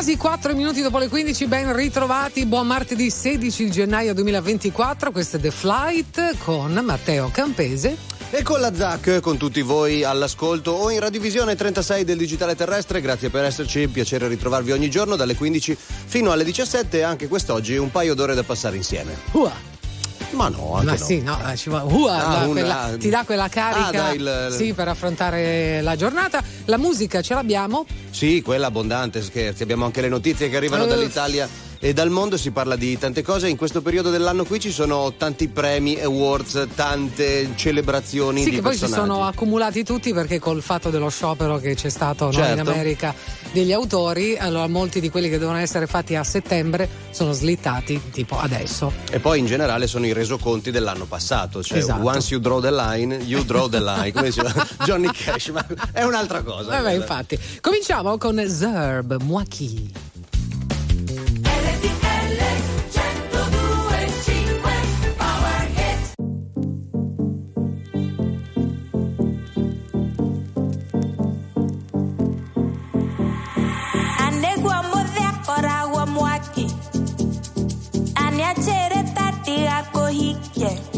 Quasi 4 minuti dopo le 15, ben ritrovati. Buon martedì 16 gennaio 2024. Questo è The Flight con Matteo Campese. E con la ZAC, con tutti voi all'ascolto o in radiovisione 36 del digitale terrestre, grazie per esserci, piacere ritrovarvi ogni giorno dalle 15 fino alle 17 e anche quest'oggi un paio d'ore da passare insieme. Ua. Ma no, anche Ma no. sì, no, eh, ci va- Ua, Ah, una- quella- ti dà quella carica Ah, il- sì, per affrontare la giornata. La musica ce l'abbiamo? Sì, quella abbondante, scherzi. Abbiamo anche le notizie che arrivano Eh. dall'Italia e dal mondo. Si parla di tante cose. In questo periodo dell'anno qui ci sono tanti premi, awards, tante celebrazioni Sì, che poi si sono accumulati tutti perché col fatto dello sciopero che c'è stato no, in Certo. America degli autori, allora molti di quelli che devono essere fatti a settembre sono slittati tipo adesso. E poi in generale sono i resoconti dell'anno passato. Cioè, Esatto. once you draw the line, you draw the line. Come diceva Johnny Cash, ma è un'altra cosa. Vabbè, infatti. Cominciamo con Zerb. Anegua piacere darti a coglie.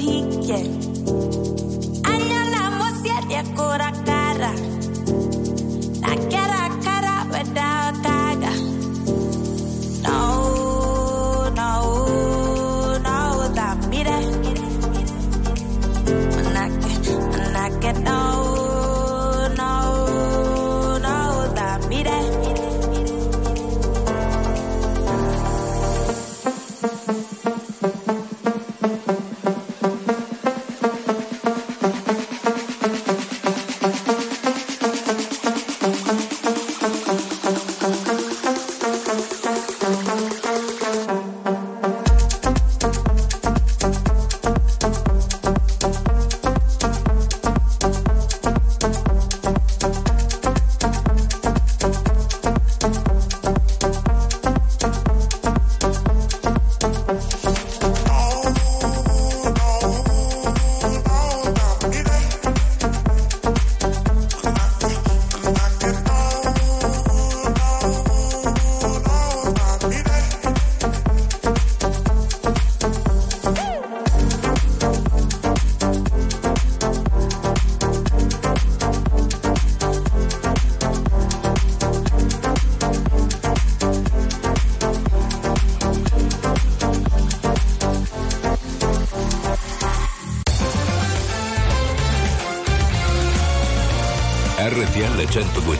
he, yeah.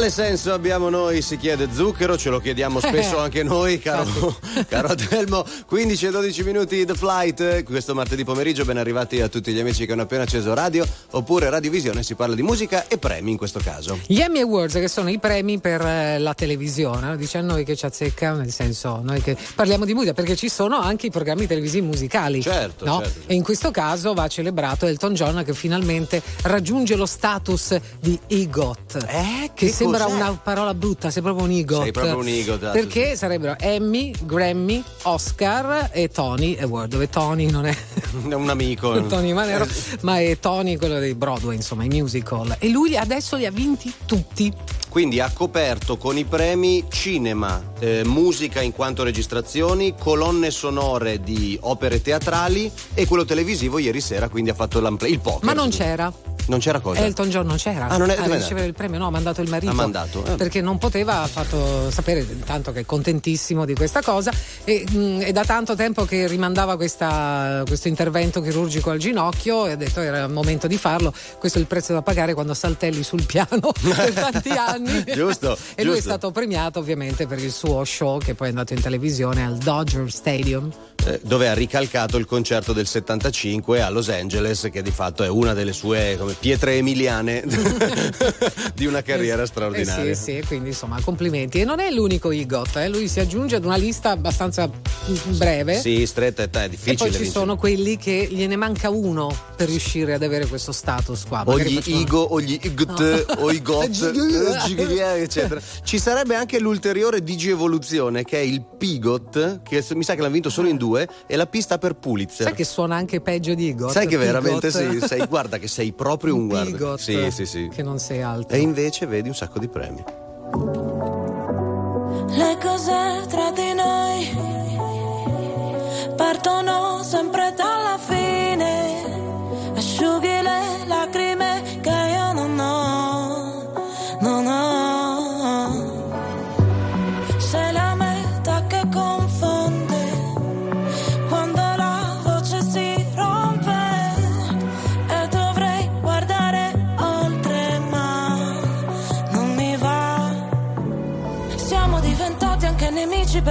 Quale senso abbiamo noi? Si chiede Zucchero, ce lo chiediamo spesso anche noi, caro, caro Telmo. 15 e 12 minuti The Flight, questo martedì pomeriggio, ben arrivati a tutti gli amici che hanno appena acceso radio, oppure Radiovisione, si parla di musica e premi in questo caso. Gli Emmy Awards, che sono i premi per eh, la televisione, dice a noi che ci azzecca, nel senso, noi che parliamo di musica, perché ci sono anche i programmi televisivi musicali. Certo, no? certo, certo. E in questo caso va celebrato Elton John che finalmente raggiunge lo status di EGOT. Eh, che che sembra cos'è? una parola brutta, sei proprio un EGOT. Sei proprio un EGOT, ah, Perché sarebbero Emmy, Grammy, Oscar e Tony Award, dove Tony non è È un amico. Tony Manero, ma è Tony quello dei Broadway, insomma, i musical. E lui adesso li ha vinti tutti. Quindi ha coperto con i premi cinema, eh, musica in quanto registrazioni, colonne sonore di opere teatrali e quello televisivo ieri sera, quindi ha fatto il poker. Ma non c'era. Non c'era cosa? Elton John non c'era Ah, non è- a dove è ricevere il premio, no, ha mandato il marito. Ha mandato, eh. Perché non poteva, ha fatto sapere intanto che è contentissimo di questa cosa e mh, è da tanto tempo che rimandava questa- questo intervento chirurgico al ginocchio e ha detto era il momento di farlo. Questo è il prezzo da pagare quando saltelli sul piano per tanti anni. Giusto, E lui è giusto. stato premiato ovviamente per il suo show che poi è andato in televisione al Dodger Stadium. Eh, dove ha ricalcato il concerto del 75 a Los Angeles, che di fatto è una delle sue come, pietre emiliane di una carriera Eh straordinaria. sì, sì, quindi insomma complimenti. E non è l'unico IGOT, eh, lui si aggiunge ad una lista abbastanza breve. Sì, stretta è, è E difficile. poi ci vincere. sono quelli che gliene manca uno per riuscire ad avere questo status qua. o gli facciamo- Igo o gli Igt o i Got eh, eccetera ci sarebbe anche l'ulteriore digievoluzione che è il Pigot che mi sa che l'hanno vinto solo in due e la pista per Pulitzer Sai che suona anche peggio di IGOT? Sai che veramente Pigot. sì, sei, guarda che sei proprio un guarda. Pigot, Sì, sì, sì. Che non sei altro. E invece vedi un sacco di premi. Le cose tra di noi partono sempre dalla fine. Asciughi le lacrime che io non ho,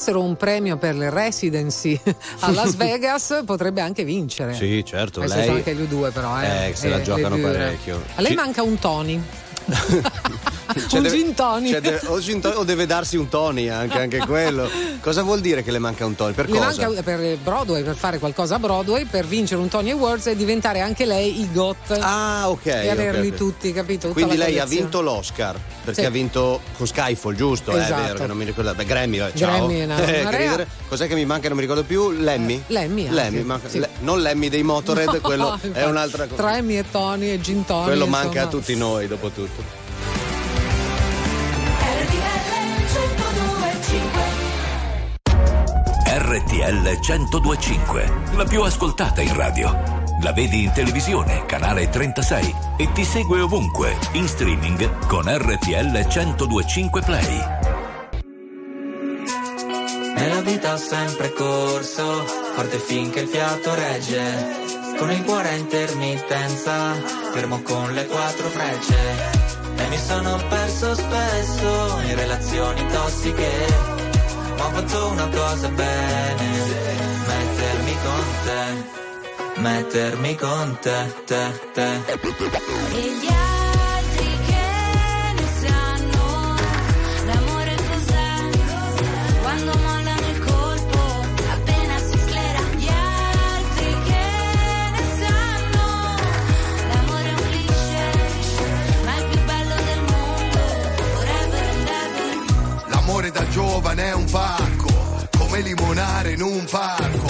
Inventassero un premio per le residency a Las Vegas potrebbe anche vincere. Sì, certo. Adesso lei... sono anche gli U2 però, eh. Eh, se la Eh, giocano le due. parecchio. A lei Ci- manca un Tony. Cioè, un deve- gin tonic. cioè, deve- o, gin tonic o deve darsi un Tony anche, anche quello. Cosa vuol dire che le manca un Tony? Per Le cosa? manca per Broadway, per fare qualcosa a Broadway, per vincere un Tony Awards e diventare anche lei il GOT. Ah, ok. e averli ok. tutti, capito? Tutta Quindi la lei ha vinto l'Oscar perché Sì. ha vinto con Skyfall, giusto? Eh, Esatto. È vero che non mi ricordo. Beh, Grammy, eh, ciao. Grammy è una- Eh, che. Cos'è che mi manca? Non mi ricordo più. Lemmy? Lemmy anche, Lemmy, manca- sì. le- non Lemmy dei Motorhead, No, quello è infatti. un'altra cosa. Tra Emmy e Tony e Gin Tony. Quello insomma. manca a tutti noi, dopo tutto. RTL 1025, la più ascoltata in radio. La vedi in televisione, canale 36 e ti segue ovunque, in streaming con RTL 1025 Play. Nella vita ho sempre corso, forte finché il fiato regge. Con il cuore a intermittenza, fermo con le quattro frecce. E mi sono perso spesso in relazioni tossiche. Ma ho fatto una cosa bene, mettermi con te, mettermi con te, te, te. E gli altri che ne sanno l'amore cos'è quando mollano il colpo appena si sclera gli altri che ne sanno l'amore è un cliché ma è il più bello del mondo forever and ever L'amore da giovane è un pacco, come limonare in un parco.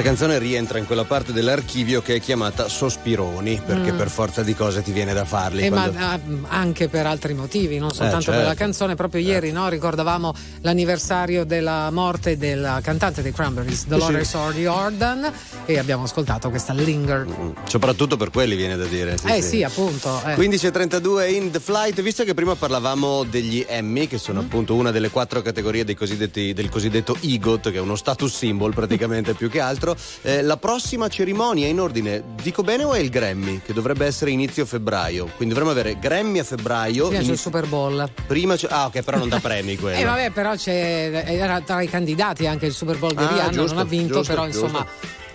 Questa canzone rientra in quella parte dell'archivio che è chiamata Sospironi, perché Mm. per forza di cose ti viene da farli. Eh, quando- ma ah, anche per altri motivi, non soltanto per certo. la canzone. Proprio ieri no, ricordavamo l'anniversario della morte della cantante dei Cranberries, Dolores O'Riordan, e abbiamo ascoltato questa Linger. Soprattutto per quelli viene da dire. eh sì, appunto. eh. 15.32 in The Flight, visto che prima parlavamo degli Emmy, che sono appunto una delle quattro categorie dei cosiddetti- del cosiddetto EGOT, che è uno status symbol praticamente più che altro, eh, la prossima cerimonia in ordine, dico bene o è il Grammy, che dovrebbe essere inizio febbraio? Quindi dovremmo avere Grammy a febbraio. Mi piace il inizio- Super Bowl. Prima c'è- ah ok, però non dà premi quello. Eh vabbè, però c'è, era tra i candidati anche il Super Bowl di Ah, Rihanna, non ha vinto, giusto, però giusto. insomma.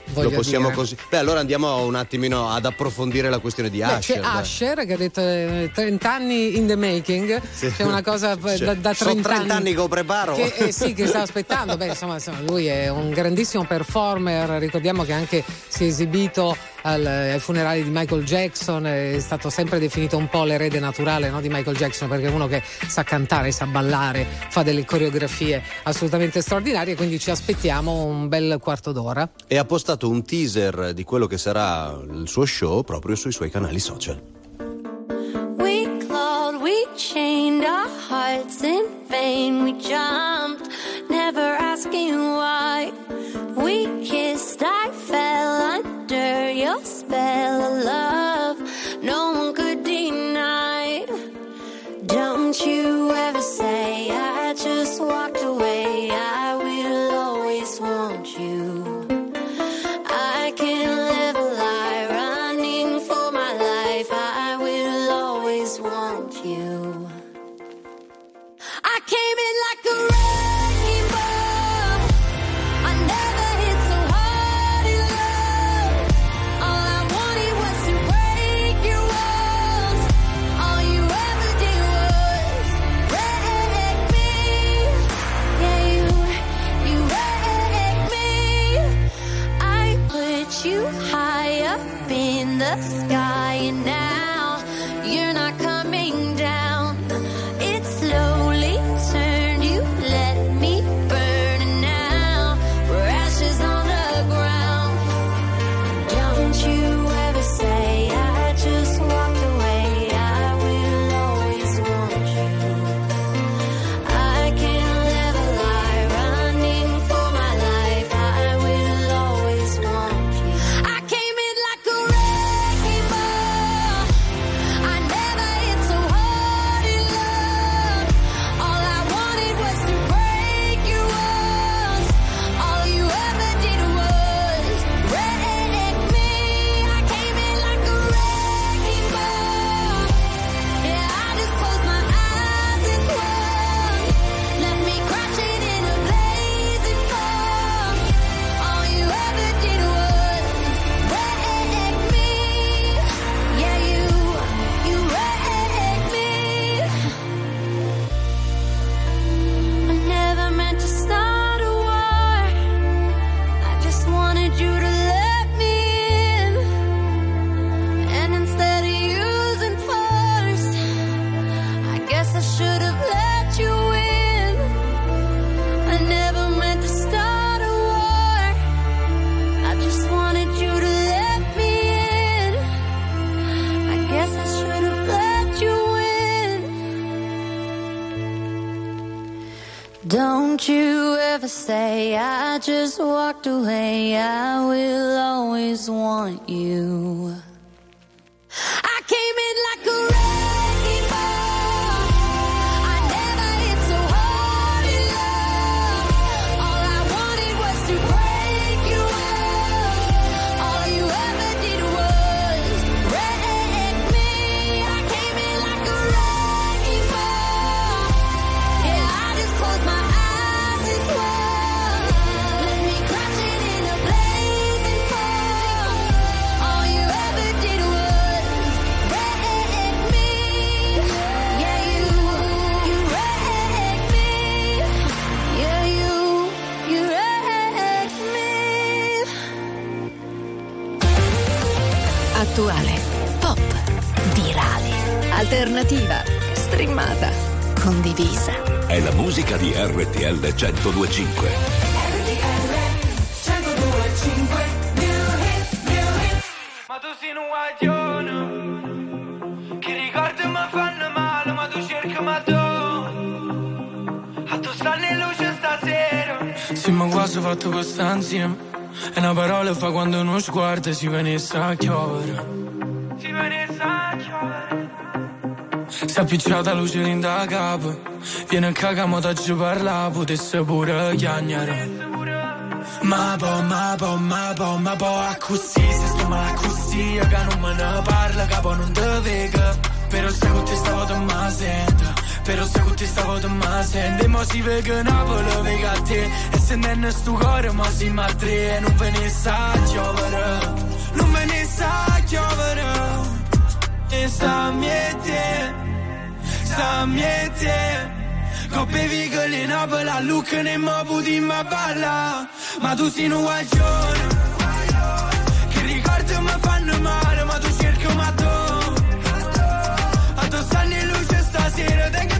Lo voglio possiamo dire. così. Beh, allora andiamo un attimino ad approfondire la questione di Beh, Asher. c'è dai. Usher che ha detto eh, 30 anni in the making, Sì. c'è una cosa Cioè, da, da sono 30, 30 anni che lo preparo. Che, eh, sì, che sta aspettando. Beh, insomma, insomma, lui è un grandissimo performer. Ricordiamo che anche si è esibito al- ai funerali di Michael Jackson, è stato sempre definito un po' l'erede naturale no, di Michael Jackson perché è uno che sa cantare, sa ballare, fa delle coreografie assolutamente straordinarie. Quindi ci aspettiamo un bel quarto d'ora. e ha postato un teaser di quello che sarà il suo show proprio sui suoi canali social. We chained our hearts in vain. We jumped, never asking why. We kissed, I fell under your spell of love. No one could deny. Don't you ever say I just walked away. I will always want you. Condivisa. È la musica di RTL 1025. RTL 102.5 Ma tu sei un guaglione Che ricordi mi fanno male Ma tu cerchi ma tu A tu stanno in luce stasera Sì, ma quasi fatto questa insieme. E una parola fa quando uno sguardo si venisse a chiovere. Si venisse a chiovere Si è appicciata la luce in da capo. Viene a cagamo da giù parla, potesse pure chiagnare. Ma po, ma po, ma po, ma po, a così, se sto male a così, che non me ne parla, capo non te vega. Però se con te stavo te ma sento, però se con te stavo te ma sento, e mo si vega Napoli, vega a te, e se non è sto cuore, mo si ma tre, e non ve ne sa giovere, non ve ne sa giovere, e sta sta miete. Coppe vigole in Napoli, a Lucca ne mo puti ma balla Ma tu sei un guaglione. Che ricordi mi fanno male Ma tu cerchi ma tu A tu stanno in luce stasera Te che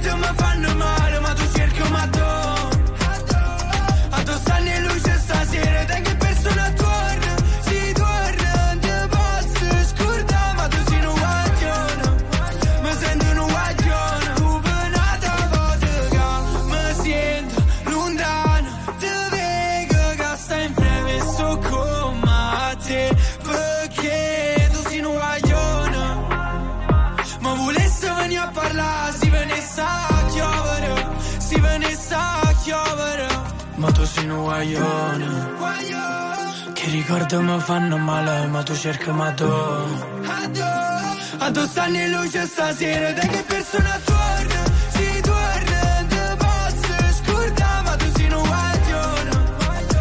che ricordi mi fanno male guaglione, che ricordi mi fanno male, ma tu cerchi ma tu. A tu stanno in luce stasera, te che persona torna, si torna, te posso scordare, ma tu sei un guaglione,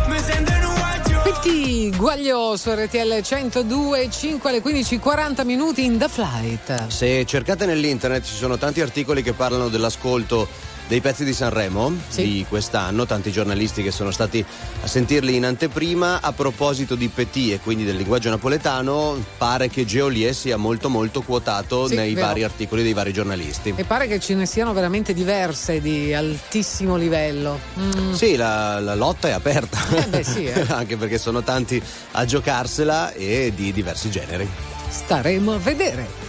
mi sento un guaglione. Pitti Guaglio su RTL 102 5 alle 15 40 minuti in The Flight. Se cercate nell'internet ci sono tanti articoli che parlano dell'ascolto dei pezzi di Sanremo Sì. di quest'anno, tanti giornalisti che sono stati a sentirli in anteprima. A proposito di Petit e quindi del linguaggio napoletano, pare che Geolier sia molto molto quotato Sì, nei vero. vari articoli dei vari giornalisti. E pare che ce ne siano veramente diverse di altissimo livello. Mm. Sì, la, la lotta è aperta, Eh beh, sì, eh. anche perché sono tanti a giocarsela e di diversi generi. Staremo a vedere.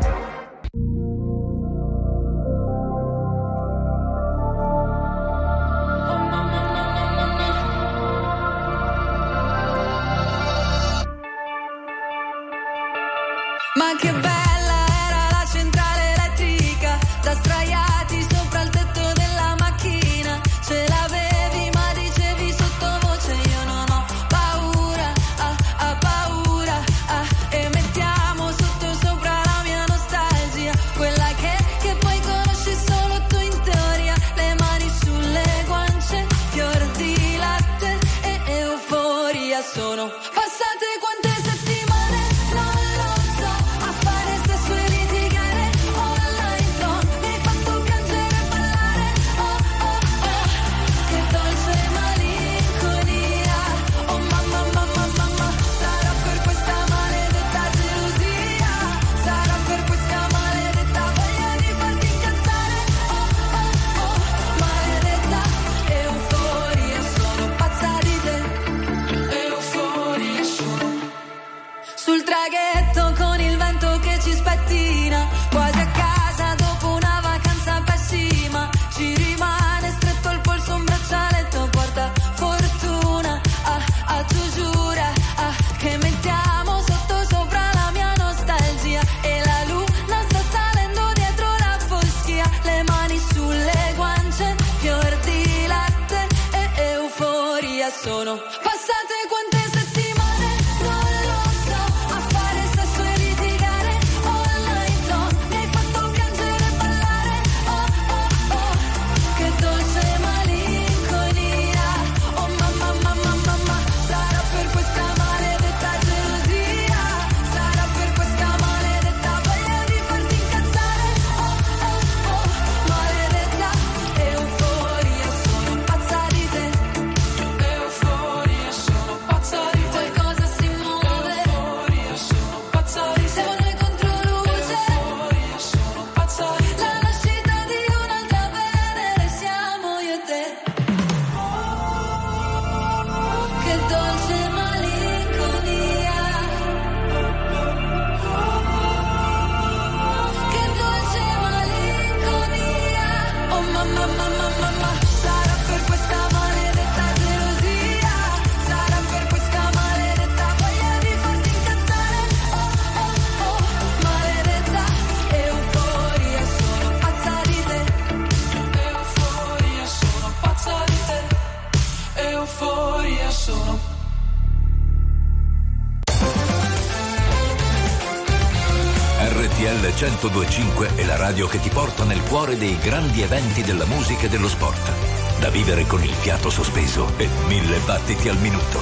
925 è la radio che ti porta nel cuore dei grandi eventi della musica e dello sport. Da vivere con il fiato sospeso e mille battiti al minuto.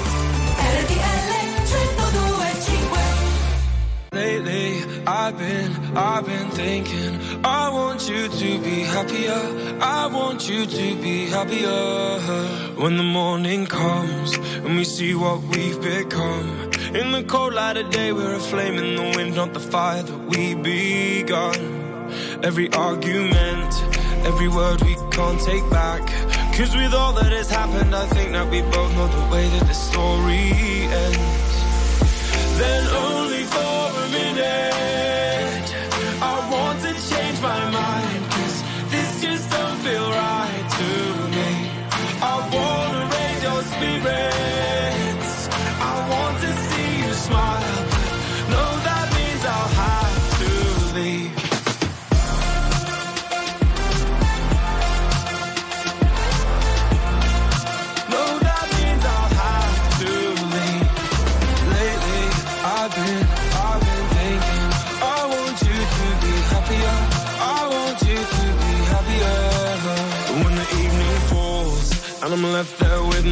Lately, I've been, I've been thinking, I want you to be happier, I want you to be happier. When the morning comes and we see what we've become. In the cold light of day, we're a flame in the wind, not the fire that we begun. Every argument, every word we can't take back. Cause with all that has happened, I think that we both know the way that the story ends then only for a minute. I want to change my mind,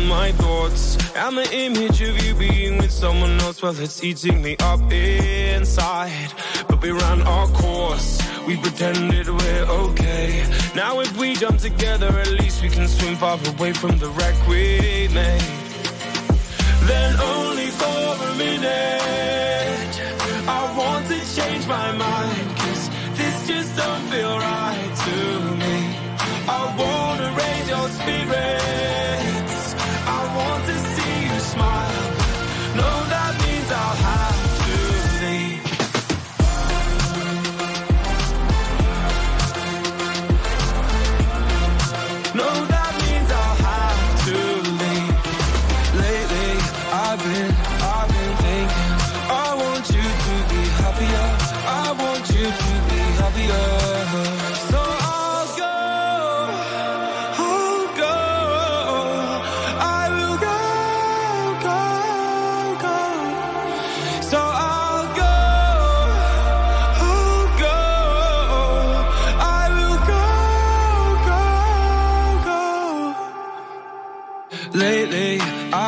my thoughts and the image of you being with someone else, well, it's eating me up inside. But we ran our course. We pretended we're okay. Now if we jump together, at least we can swim far away from the wreck we made then only for a minute.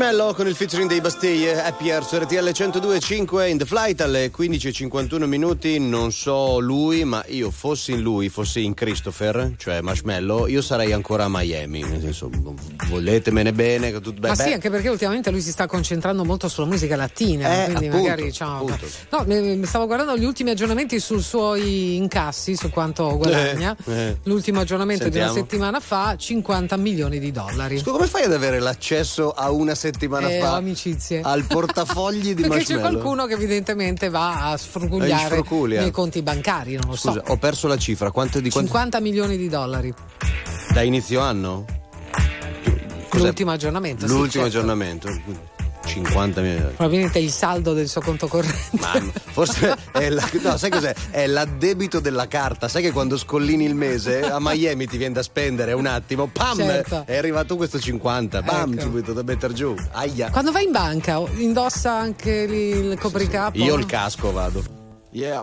Marshmallow con il featuring dei Bastille, Happy Hour su RTL 102.5 in the flight alle 15.51 minuti. Non so lui, ma io fossi in lui, fossi in Christopher, cioè Marshmallow, io sarei ancora a Miami. Nel senso, voletemene bene. che tutto- beh, Ma sì, beh, anche perché ultimamente lui si sta concentrando molto sulla musica latina, Eh, quindi appunto, magari diciamo. No, mi- stavo guardando gli ultimi aggiornamenti sui suoi incassi, su quanto guadagna. Eh, eh. L'ultimo aggiornamento di Sentiamo. una settimana fa, 50 milioni di dollari. Scusa, come fai ad avere l'accesso a una settimana Eh, fa amicizie. al portafogli di Perché c'è Marshmallow? qualcuno che evidentemente va a sfrugugliare eh. nei conti bancari, non lo Scusa, so. ho perso la cifra. Quanto di quanto 50 milioni di dollari. da inizio anno? Cos'è? L'ultimo aggiornamento. sì, L'ultimo certo. aggiornamento. 50 milioni. Probabilmente il saldo del suo conto corrente. Ma forse è la, no, sai cos'è? È l'addebito della carta. Sai che quando scollini il mese a Miami ti viene da spendere un attimo, pam! Certo. È arrivato questo 50, bam, Ecco. subito da mettere giù. Aia. Quando vai in banca indossa anche il copricapo? Io il casco vado. Yeah.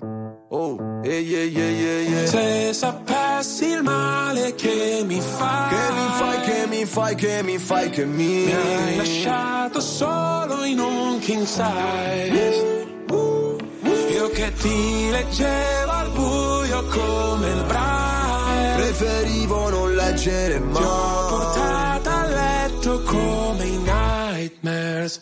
Oh, yeah, yeah, yeah, yeah. Se sapessi il male che mi fai, Che mi fai, che mi fai, che mi fai, che mi mi hai lasciato solo in un king size. Io che ti leggevo al buio come il braille. Preferivo non leggere Ti ho mai. portata a letto come i nightmares.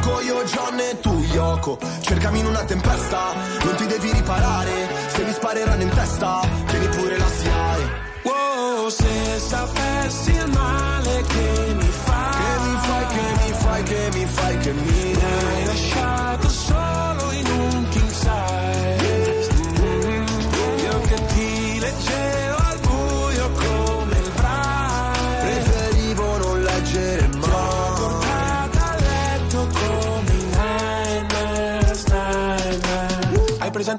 Yoko Cercami in una tempesta, non ti devi riparare. Se mi spareranno in testa, tieni pure la SIAE Wow, se sapessi il male che mi fai, Che mi fai, che mi fai, che mi fai, che mi mi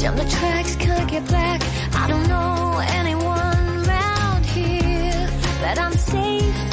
Jump the tracks, can't get back. I don't know anyone around here, but I'm safe.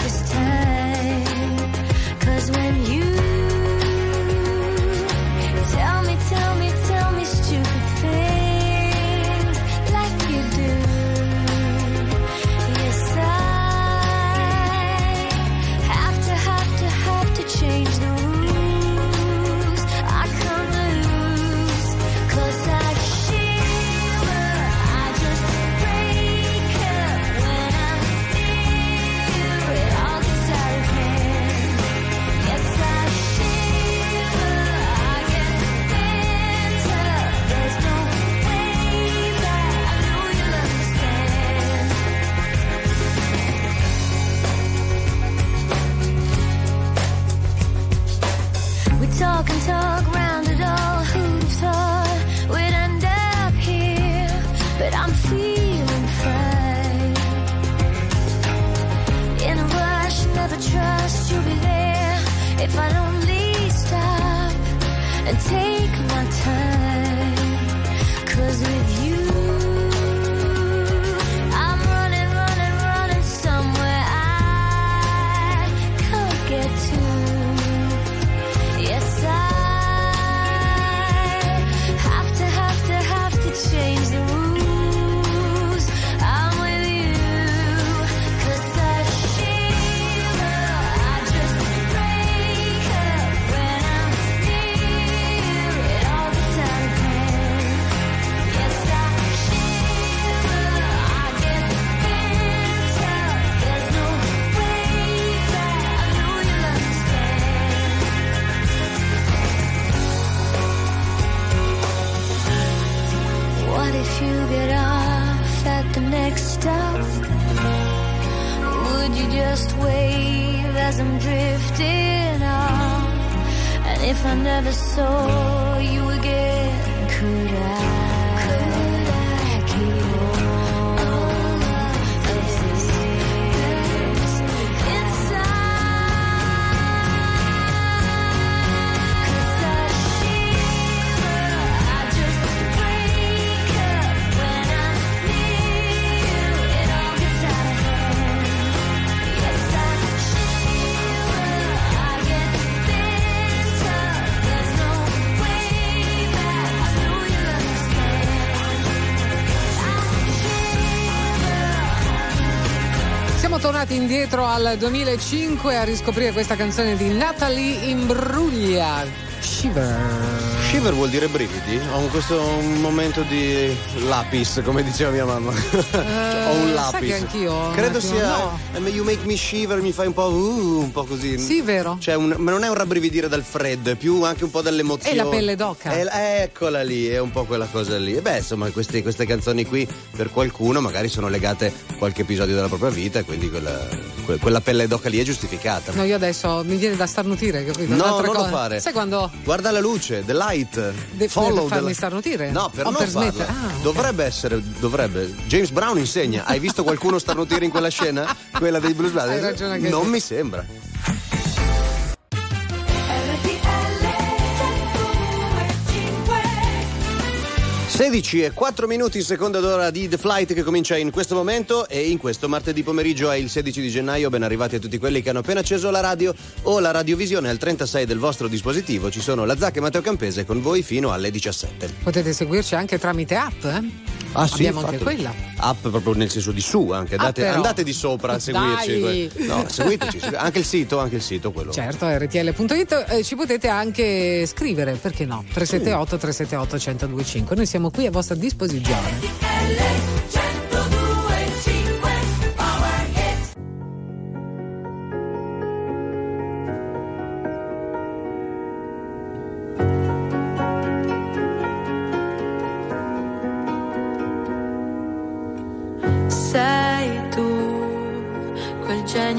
Indietro al 2005 a riscoprire questa canzone di Natalie Imbruglia. Shiver. Shiver vuol dire brividi? Ho questo momento di lapis, come diceva mia mamma. Ho un Eh, lapis. sai che anch'io, Credo sia. no. eh, You make me shiver, mi fai un po'. uh, un po' così. Sì, vero. Cioè, un- ma non è un rabbrividire dal freddo, è più anche un po' dall'emozione. E la pelle d'oca. Eh, eccola lì, è un po' quella cosa lì. E beh, insomma, queste, queste canzoni qui per qualcuno magari sono legate a qualche episodio della propria vita quindi quella, que- quella pelle d'oca lì è giustificata. No, io adesso mi viene da starnutire, capito? No, Un'altra non lo cosa. fare. Sai quando Guarda la luce, the light. De- follow per farmi starnutire? No, per O non per farla. Ah. Dovrebbe essere, dovrebbe. James Brown insegna. Hai visto qualcuno starnutire in quella scena? Quella dei Blues Brothers? Non mi sembra. 16 e 4 minuti, seconda d'ora di The Flight che comincia in questo momento e in questo martedì pomeriggio è il 16 di gennaio. Ben arrivati a tutti quelli che hanno appena acceso la radio o la radiovisione al 36 del vostro dispositivo. Ci sono la Zacca e Matteo Campese con voi fino alle 17. Potete seguirci anche tramite app, eh? Ah, sì, Abbiamo anche quella. App proprio nel senso di su, anche. Ah, Andate, però. andate di sopra a seguirci. Dai. No, seguiteci. Anche il sito, anche il sito quello. Certo, rtl.it eh, ci potete anche scrivere, perché no? 378 378 1025. Noi siamo qui a vostra disposizione. Sei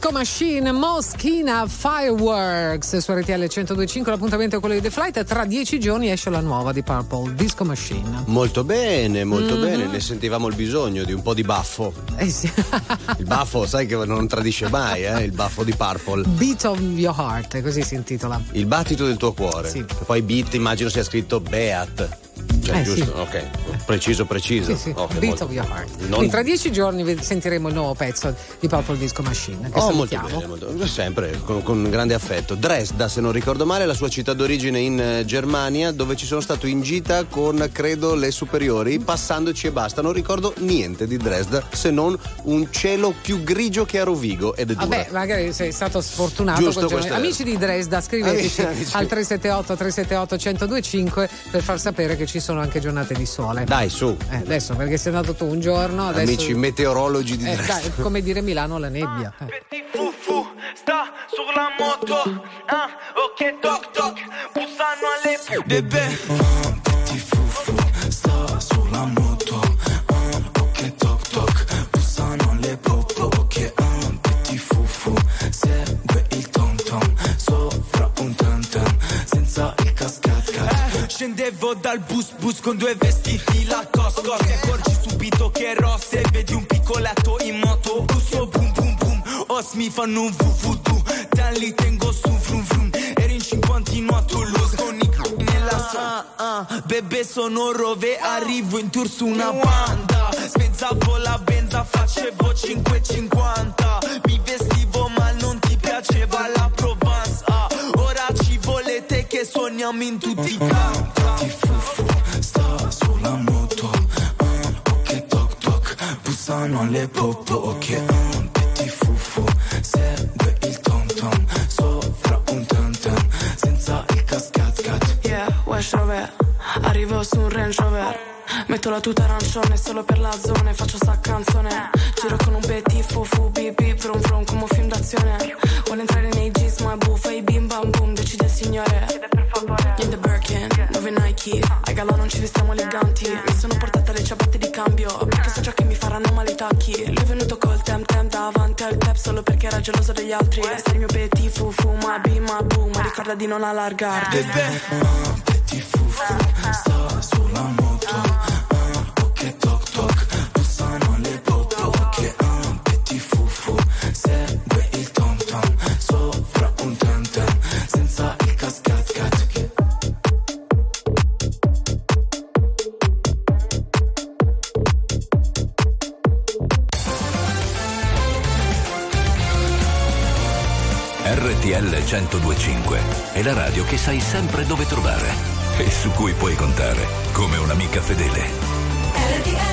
Disco Machine, Moschina Fireworks su RTL 1025. L'appuntamento è quello di The Flight. Tra dieci giorni esce la nuova di Purple Disco Machine. Molto bene, molto Mhm. bene, ne sentivamo il bisogno di un po' di baffo. Eh sì. Il baffo, sai che non tradisce mai, eh? Il baffo di Purple. Beat of Your Heart, così si intitola. Il battito del tuo cuore. Sì. Poi beat immagino sia scritto Beat. Cioè, Eh, giusto? sì. Ok, preciso, preciso. Sì, sì. Ok, Beat of Your Heart. Non- tra dieci giorni sentiremo il nuovo pezzo di Purple Disco Machine. Che Oh, molto bene, molto- sempre con, con grande affetto. Dresda, se non ricordo male, la sua città d'origine in eh, Germania, dove ci sono stato in gita con credo le superiori, passandoci e basta. Non ricordo niente di Dresda se non un cielo più grigio che a Rovigo ed è dura. Vabbè, magari sei stato sfortunato Giusto, questo Amici di Dresda, scriveteci Amici, amici. al 378 378 1025 per far sapere che ci sono anche giornate di sole. Dai, su. Eh, adesso perché sei andato tu un giorno, adesso Amici meteorologi di Eh, dai, come dire Milano alla nebbia. eh. Petit foufou sta sulla moto ah, Ok toc toc Bussano alle Bebè Petit fufu sta sulla moto ah, Ok toc toc Bussano le popo Che ah, petit fufu Segue il tom tom Sopra un tam tam Senza il cascat cat Scendevo dal bus bus con due vestiti fanno un vuvudu Dan li tengo su frum frum Eri in cinquantino a Toulouse Con i nella sua. Ah, ah, Bebè sono rove Arrivo in tour su una banda. Spezzavo la benza Facevo 5,50 Mi vestivo ma non ti piaceva la Provence. Ah, Ora ci volete che suoniamo in tutti i campi Ti fufu sta sulla moto. Ah, Ok toc toc. Bussano alle popo Ok Arrivo su un Range Rover. Metto la tuta arancione solo per la zona faccio sta canzone. Giro con un petit fufu bip vrum vrum come un film d'azione. Vuole entrare nei jeans ma buffa i bim bam boom decide il signore. In the Birkin, dove Nike? Ai gala non ci vestiamo eleganti. Mi sono portata le ciabatte di cambio Perché so già che mi faranno male i tacchi. Lui è venuto col tem tem davanti al tap Solo perché era geloso degli altri. Sei il mio petit fufu ma bim ma boom Ma ricorda di non allargarti Sulla moto ah, Ok toc toc le popo Ok ah, il tom Sopra un tam Senza il cascat cat RTL 1025 è la radio che sai sempre dove trovare e su cui puoi contare come un'amica fedele.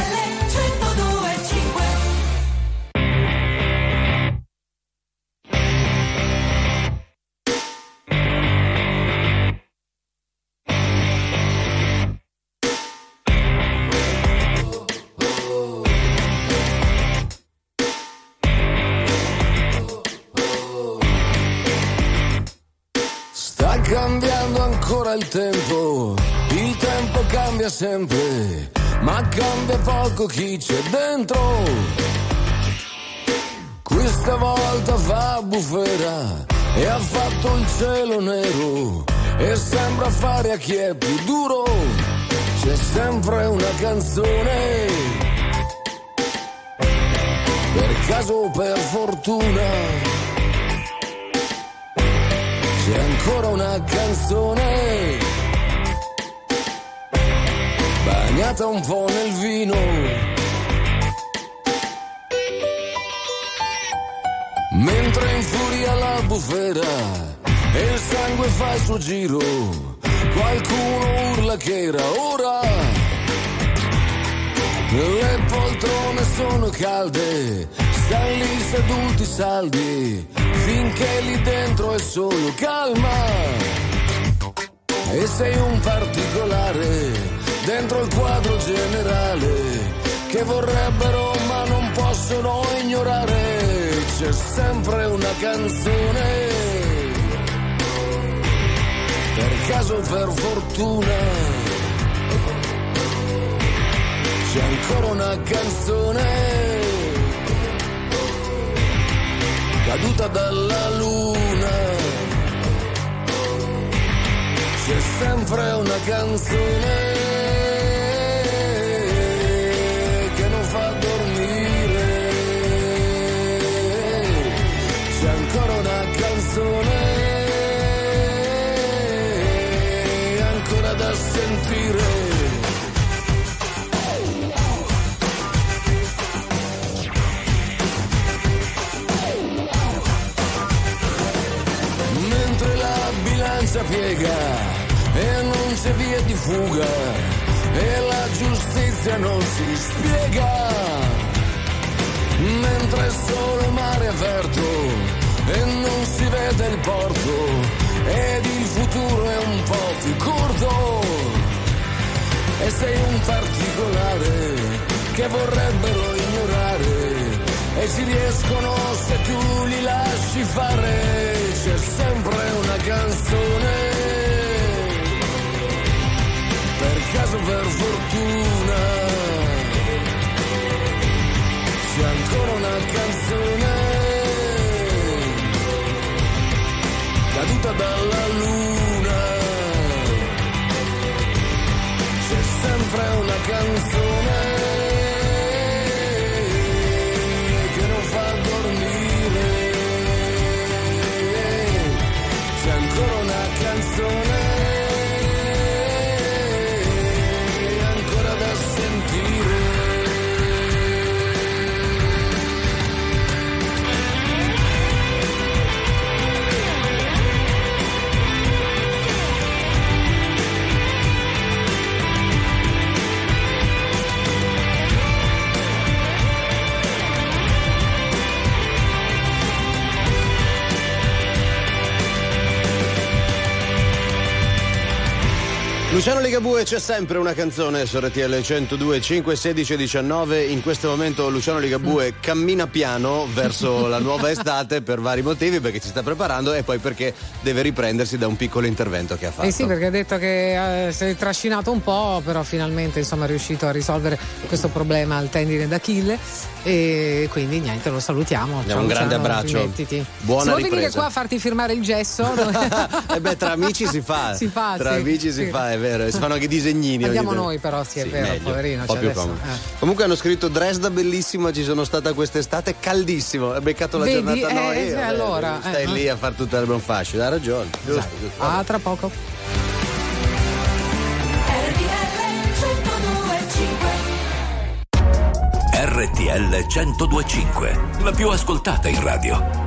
Sempre, ma cambia poco chi c'è dentro. Questa volta fa bufera e ha fatto il cielo nero e sembra fare a chi è più duro. C'è sempre una canzone, per caso o per fortuna. C'è ancora una canzone bagnata un po' nel vino. Mentre infuria la bufera e il sangue fa il suo giro, qualcuno urla che era ora. Le poltrone sono calde, stan lì seduti saldi, finché lì dentro è solo calma. E sei un particolare dentro il quadro generale che vorrebbero ma non possono ignorare. C'è sempre una canzone, per caso o per fortuna. C'è ancora una canzone caduta dalla luna. C'è sempre una canzone bilancia piega e non c'è via di fuga e la giustizia non si spiega mentre è solo mare aperto e non si vede il porto ed il futuro è un po' più corto. E sei un particolare che vorrebbero ignorare e ci riescono se tu li lasci fare c'è sempre una canzone. Per caso per fortuna c'è ancora una canzone. Caduta dalla luna c'è sempre una canzone Luciano Ligabue c'è sempre una canzone su RTL 102 5 16 e 19 in questo momento Luciano Ligabue cammina piano verso la nuova estate per vari motivi perché ci sta preparando e poi perché deve riprendersi da un piccolo intervento che ha fatto Eh sì, perché ha detto che eh, si è trascinato un po', però finalmente insomma, è riuscito a risolvere questo problema al tendine d'Achille e quindi niente, lo salutiamo. Ciao, un grande Luciano, abbraccio. rimettiti. Buona Se vuoi venire ripresa. qua a farti firmare il gesso, e beh tra amici si fa Si fa, tra sì, amici si sì. fa è vero si fanno anche i disegnini Andiamo noi però, sì, è Sì, vero, meglio, poverino. un po' cioè adesso, eh. comunque hanno scritto Dresda bellissima ci sono stata quest'estate caldissimo hai beccato la Vedi? giornata Eh, noi eh, vabbè, allora, stai eh, lì a fare tutte le buon fasce hai ragione giusto, giusto. Ah, tra poco. RTL 1025, la più ascoltata in radio.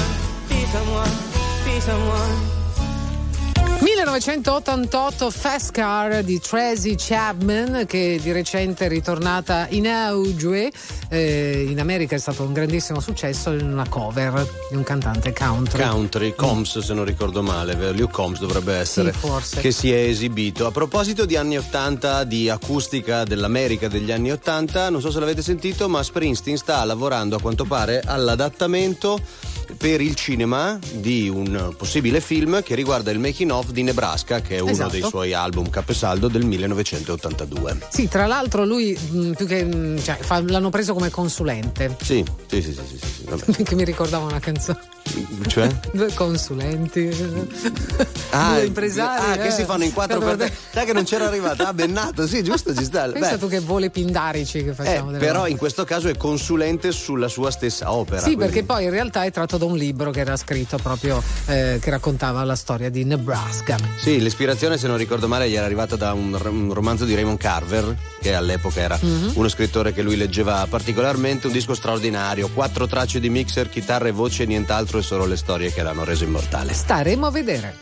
someone, be someone. 1988 Fast Car di Tracy Chapman che di recente è ritornata in auge Eh, in America è stato un grandissimo successo in una cover di un cantante country Country, Combs se non ricordo male? Luke Combs dovrebbe essere, Sì, forse. che si è esibito. A proposito di anni 80, di acustica dell'America degli anni 80, non so se l'avete sentito, ma Springsteen sta lavorando a quanto pare all'adattamento per il cinema di un possibile film che riguarda il making of di Nebraska, che è uno Esatto. dei suoi album caposaldo del 1982. Sì, tra l'altro lui mh, più che mh, cioè, fa- l'hanno preso come consulente. Sì, sì, sì, sì, sì, sì, che mi ricordava una canzone. Cioè? Due consulenti. Ah, Due impresari. ah, che eh. si fanno in quattro per te. Sai che non c'era arrivata? Ah, bennato, sì, giusto, ci sta. Pensa Beh, tu che voli pindarici che eh, facciamo. delle però volte. in questo caso è consulente sulla sua stessa opera. Sì, quindi- perché poi in realtà è tratto da un libro che era scritto proprio eh, che raccontava la storia di Nebraska. Sì, l'ispirazione, se non ricordo male, gli era arrivata da un, un romanzo di Raymond Carver, che all'epoca era Mhm. uno scrittore che lui leggeva particolarmente, un disco straordinario, quattro tracce di mixer, chitarra e voce, nient'altro e solo le storie che l'hanno reso immortale. Staremo a vedere.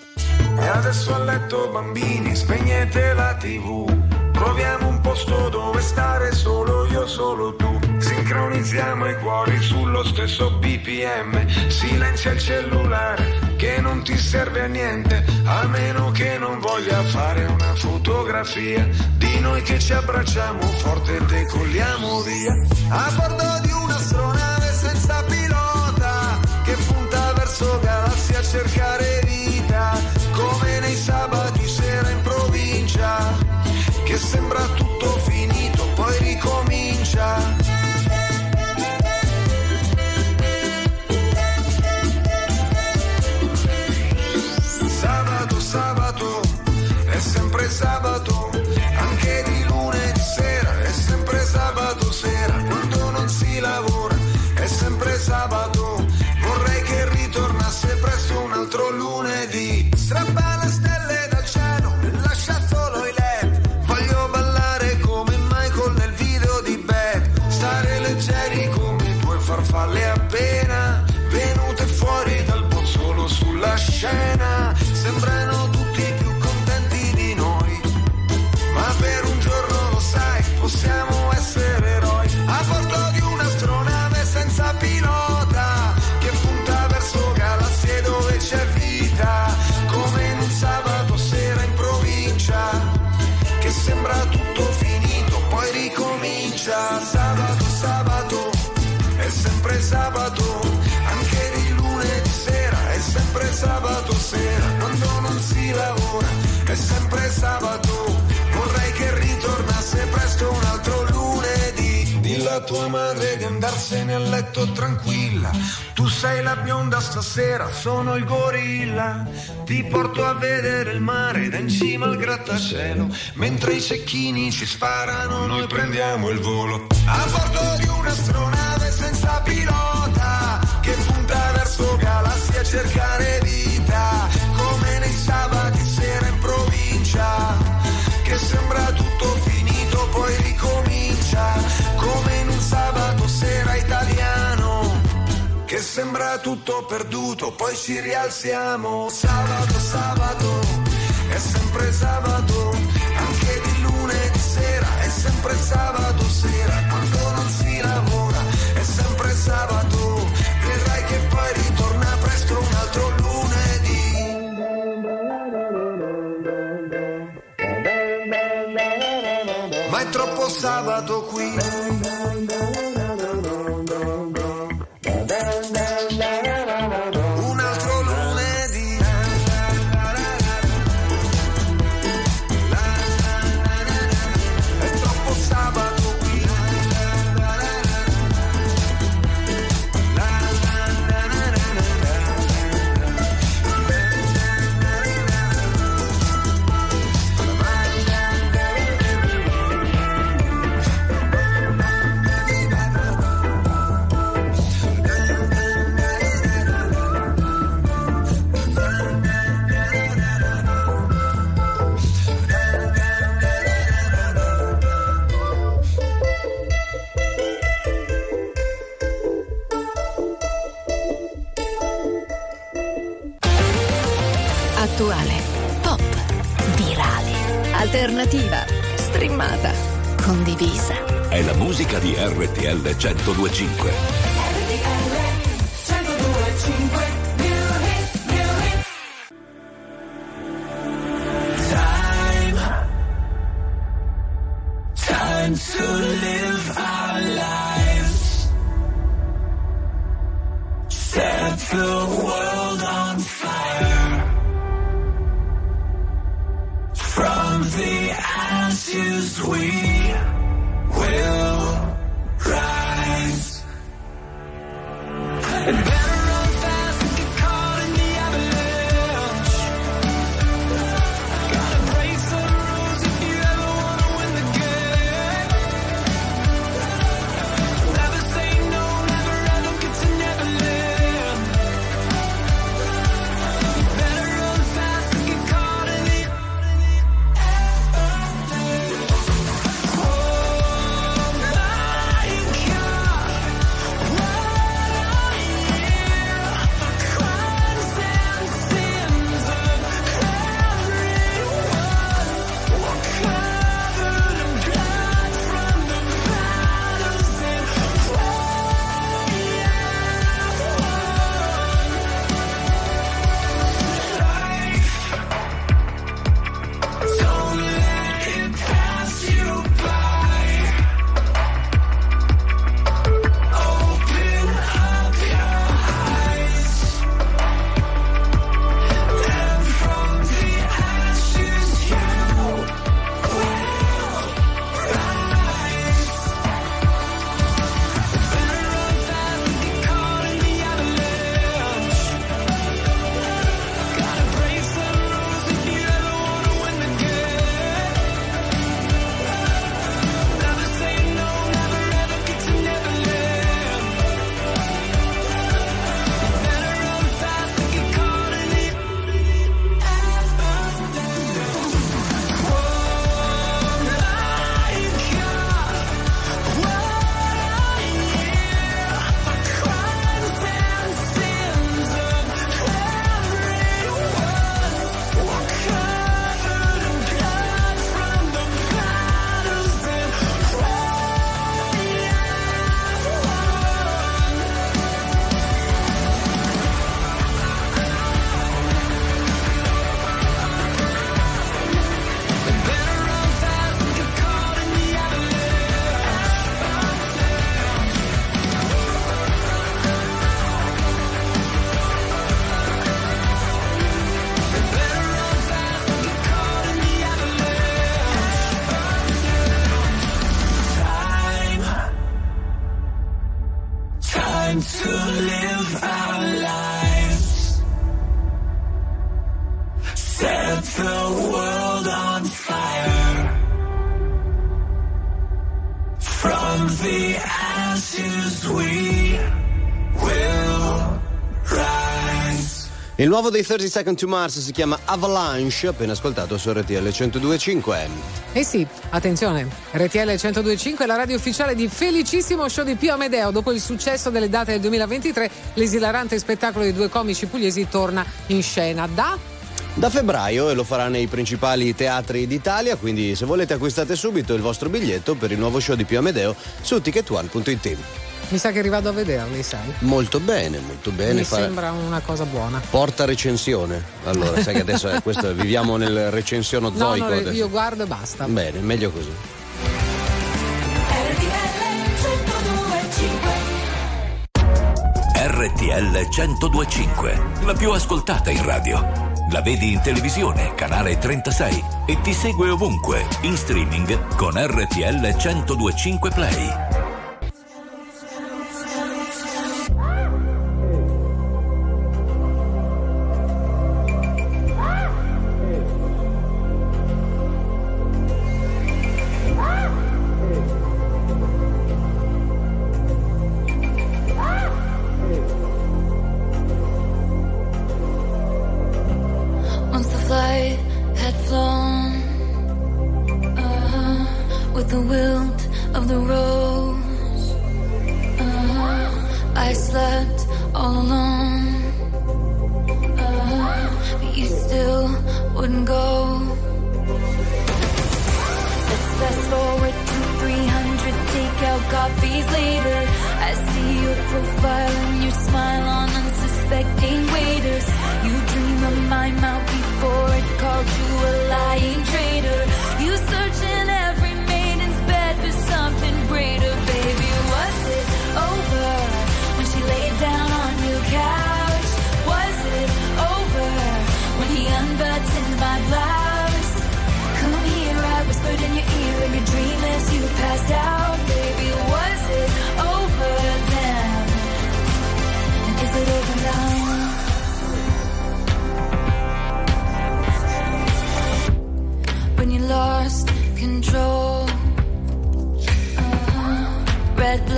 E adesso a letto bambini, spegnete la tv. Troviamo un posto dove stare solo io, solo tu. Sincronizziamo i cuori sullo stesso BPM. Silenzia il cellulare che non ti serve a niente. A meno che non voglia fare una fotografia di noi che ci abbracciamo forte e decolliamo via. A bordo di un'astronave senza pilota che punta verso galassie a cercare vita. Come nei sabati sera in provincia, che sembra tutto finito, tua madre di andarsene a letto tranquilla, tu sei la bionda stasera, sono il gorilla, ti porto a vedere il mare da in cima al grattacielo, mentre i cecchini ci sparano, noi prendiamo il volo. A bordo di un'astronave senza pilota, che punta verso galassie a cercare vita, come nei sabati sera in provincia, che sembra tutto sembra tutto perduto, poi ci rialziamo, sabato, sabato, è sempre sabato, anche di lunedì sera, è sempre sabato sera, quando non si lavora, è sempre sabato, vedrai che poi ritorna presto un altro lunedì. Ma è troppo sabato qui. Il nuovo dei 30 Second to Mars si chiama Avalanche, appena ascoltato su RTL 102.5. Eh sì, attenzione, RTL 1025 è la radio ufficiale di Felicissimo Show di Pio Amedeo. Dopo il successo delle date del 2023, l'esilarante spettacolo dei due comici pugliesi torna in scena da Da febbraio e lo farà nei principali teatri d'Italia, quindi se volete acquistate subito il vostro biglietto per il nuovo show di Pio Amedeo su ticketone.it. Mi sa che arrivado a vederli, sai. Molto bene, molto bene. Mi Fa- sembra una cosa buona. Porta recensione. Allora, sai che adesso è questo, viviamo nel recensiono No, zoico. no, adesso. io guardo e basta. Bene, meglio così. RTL 1025, la più ascoltata in radio. La vedi in televisione, canale 36 e ti segue ovunque, in streaming con RTL 1025 Play.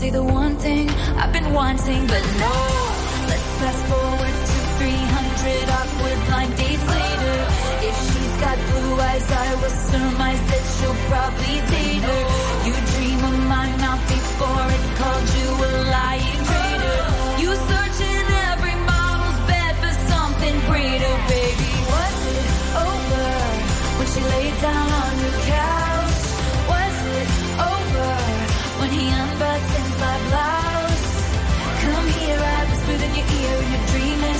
say the one thing I've been wanting, but no. Let's fast forward to 300 awkward blind dates later. If she's got blue eyes, I will surmise that she'll probably date her. You dream of my mouth before it called you a lying traitor. You search in every model's bed for something greater, baby. Was it over when she laid down on your couch? In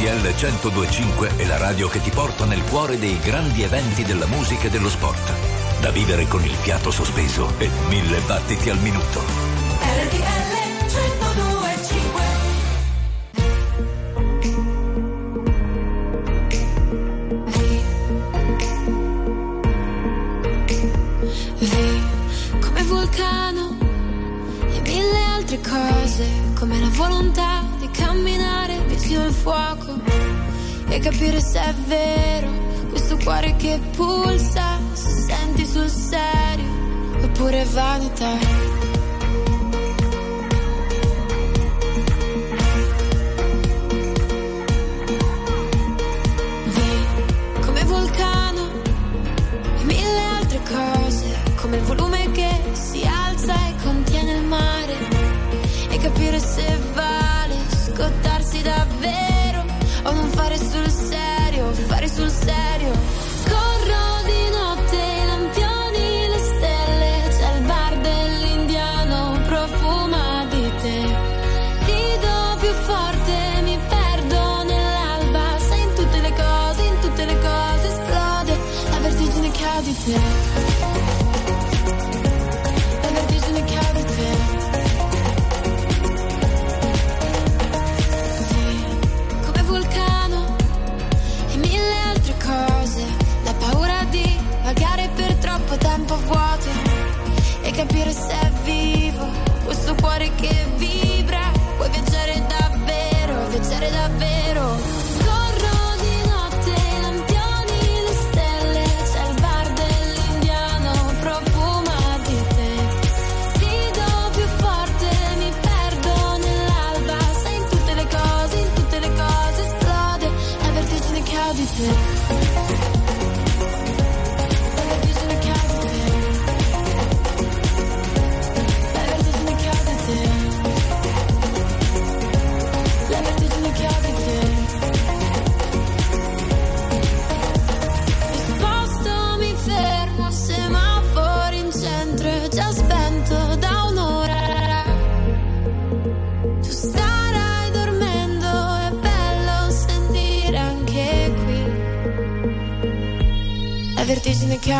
RTL 1025 è la radio che ti porta nel cuore dei grandi eventi della musica e dello sport. Da vivere con il fiato sospeso e mille battiti al minuto. RTL 1025 Vi come vulcano e mille altre cose, come la volontà di camminare vicino al fuoco e capire se è vero questo cuore che pulsa, se senti sul serio oppure vanità. Come vulcano e mille altre cose, come il volume che si alza e contiene il mare, e capire se vale scottarsi davvero o non fare sul serio, fare sul serio.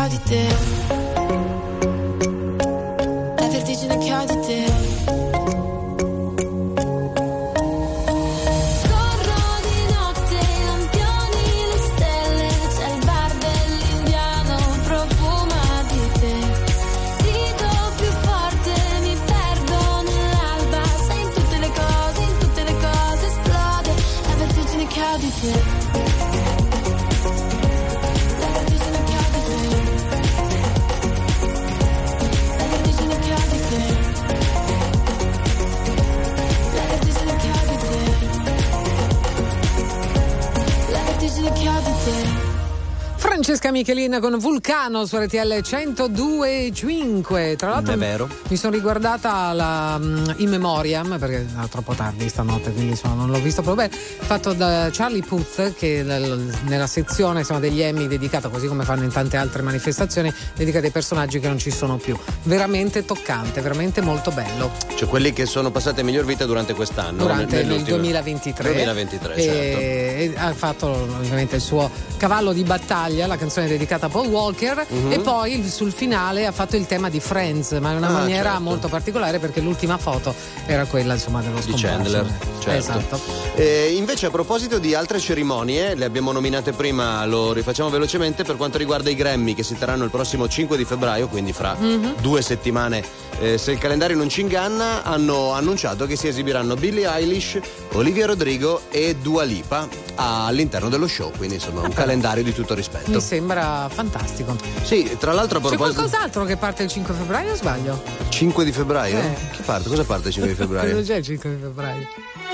Che ho di Michelina con Vulcano su RTL 102.5. Tra l'altro È vero. mi sono riguardata la, mm, in memoriam perché era troppo tardi stanotte, quindi insomma, non l'ho visto proprio bene. Fatto da Charlie Puth che nel- nella sezione insomma, degli Emmy dedicata, così come fanno in tante altre manifestazioni, dedicata ai personaggi che non ci sono più. Veramente toccante, veramente molto bello. Cioè quelli che sono passati a miglior vita durante quest'anno. durante nel- il nell'ultimo- 2023. 2023, e, certo. e ha fatto ovviamente il suo cavallo di battaglia, la canzone dedicata a Paul Walker Mhm. e poi il- sul finale ha fatto il tema di Friends, ma in una Ah, maniera certo. molto particolare perché l'ultima foto era quella insomma dello Di scomparso. Chandler, certo. Esatto. Eh, invece a proposito di altre cerimonie, le abbiamo nominate prima, lo rifacciamo velocemente per quanto riguarda i Grammy che si terranno il prossimo 5 di febbraio, quindi fra Mhm. due settimane, eh, se il calendario non ci inganna, hanno annunciato che si esibiranno Billie Eilish, Olivia Rodrigo e Dua Lipa all'interno dello show, quindi insomma un calendario di tutto rispetto. Mi sembra fantastico. Sì, tra l'altro a C'è qualcos'altro che parte il 5 febbraio o sbaglio? 5 di febbraio? Eh. Che parte? Cosa parte il 5 di febbraio? Cosa c'è il 5 di febbraio?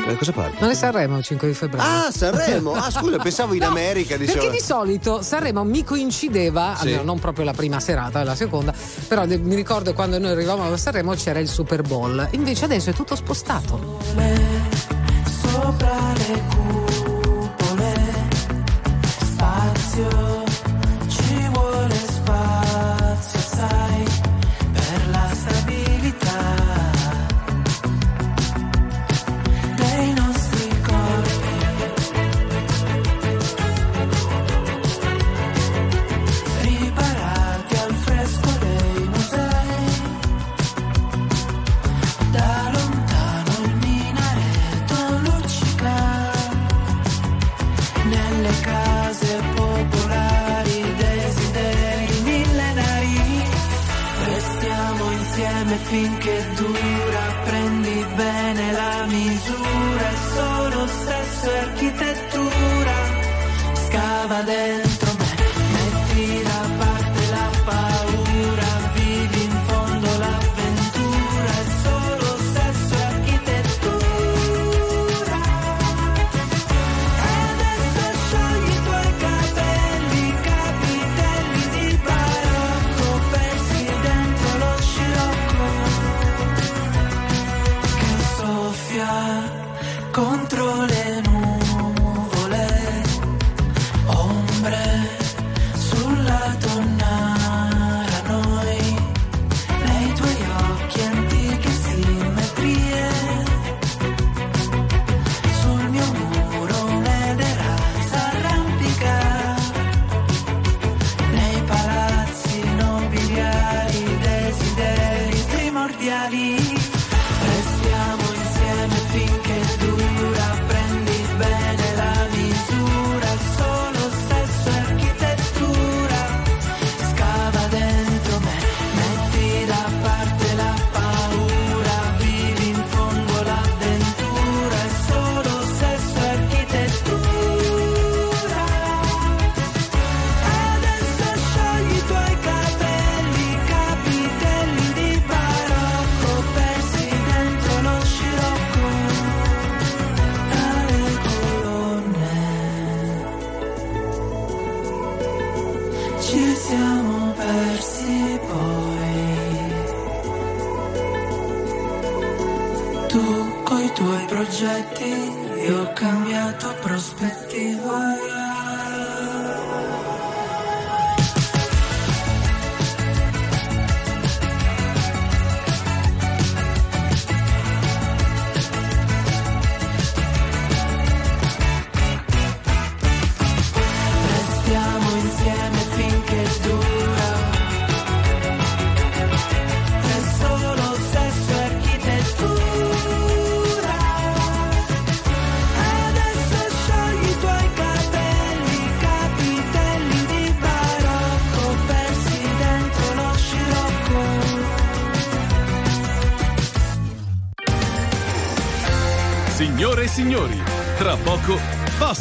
Eh, cosa parte? Non è Sanremo il 5 di febbraio. Ah, Sanremo! Ah, scusa, pensavo in No, America. Dicevo... Perché di solito Sanremo mi coincideva, Sì. almeno non proprio la prima serata, la seconda, però mi ricordo quando noi arrivavamo a Sanremo c'era il Super Bowl. Invece adesso è tutto spostato. Sopra le cupole, spazio,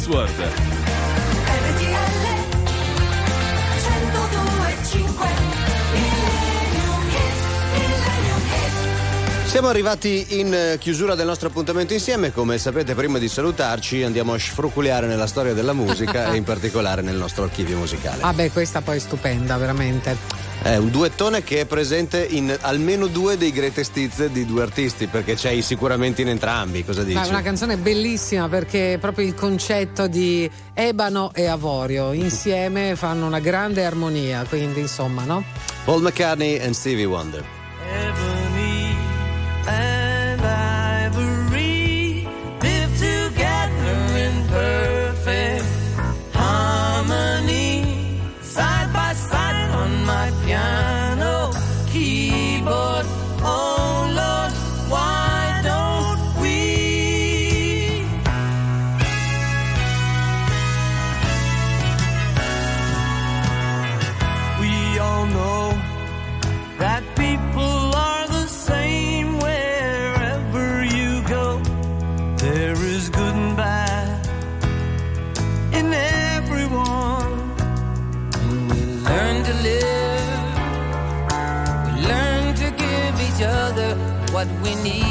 Password. RTL 102.5 Millennium Hit, Millennium Hit. Siamo arrivati in eh, chiusura del nostro appuntamento insieme. Come sapete, prima di salutarci andiamo a sfruculiare nella storia della musica e in particolare nel nostro archivio musicale. Ah beh, questa poi è stupenda, veramente. È un duettone che è presente in almeno due dei greatest hits di due artisti, perché c'hai sicuramente in entrambi. Cosa dici? Ma è una canzone bellissima perché proprio il concetto di ebano e avorio insieme fanno una grande armonia, quindi insomma, no? Paul McCartney and Stevie Wonder. We need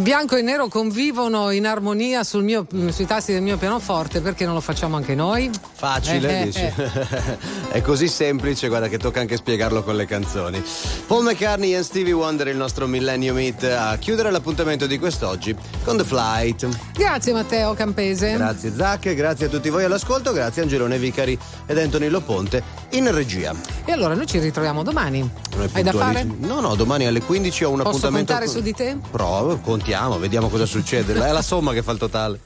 Il bianco e il nero convivono in armonia sul mio- sui tasti del mio pianoforte, perché non lo facciamo anche noi? Facile, Eh, dici? eh, È così semplice, guarda che tocca anche spiegarlo con le canzoni. Paul McCartney e Stevie Wonder, il nostro Millennium Hit, a chiudere l'appuntamento di quest'oggi con The Flight. Grazie Matteo Campese. Grazie Zac, grazie a tutti voi all'ascolto, grazie Angelone Vicari ed Anthony Loponte in regia. E allora noi ci ritroviamo domani. Noi Hai da fare? No, no, domani alle 15 ho un Posso appuntamento. contare su di te? Prova, contiamo, vediamo cosa succede. È la somma che fa il totale.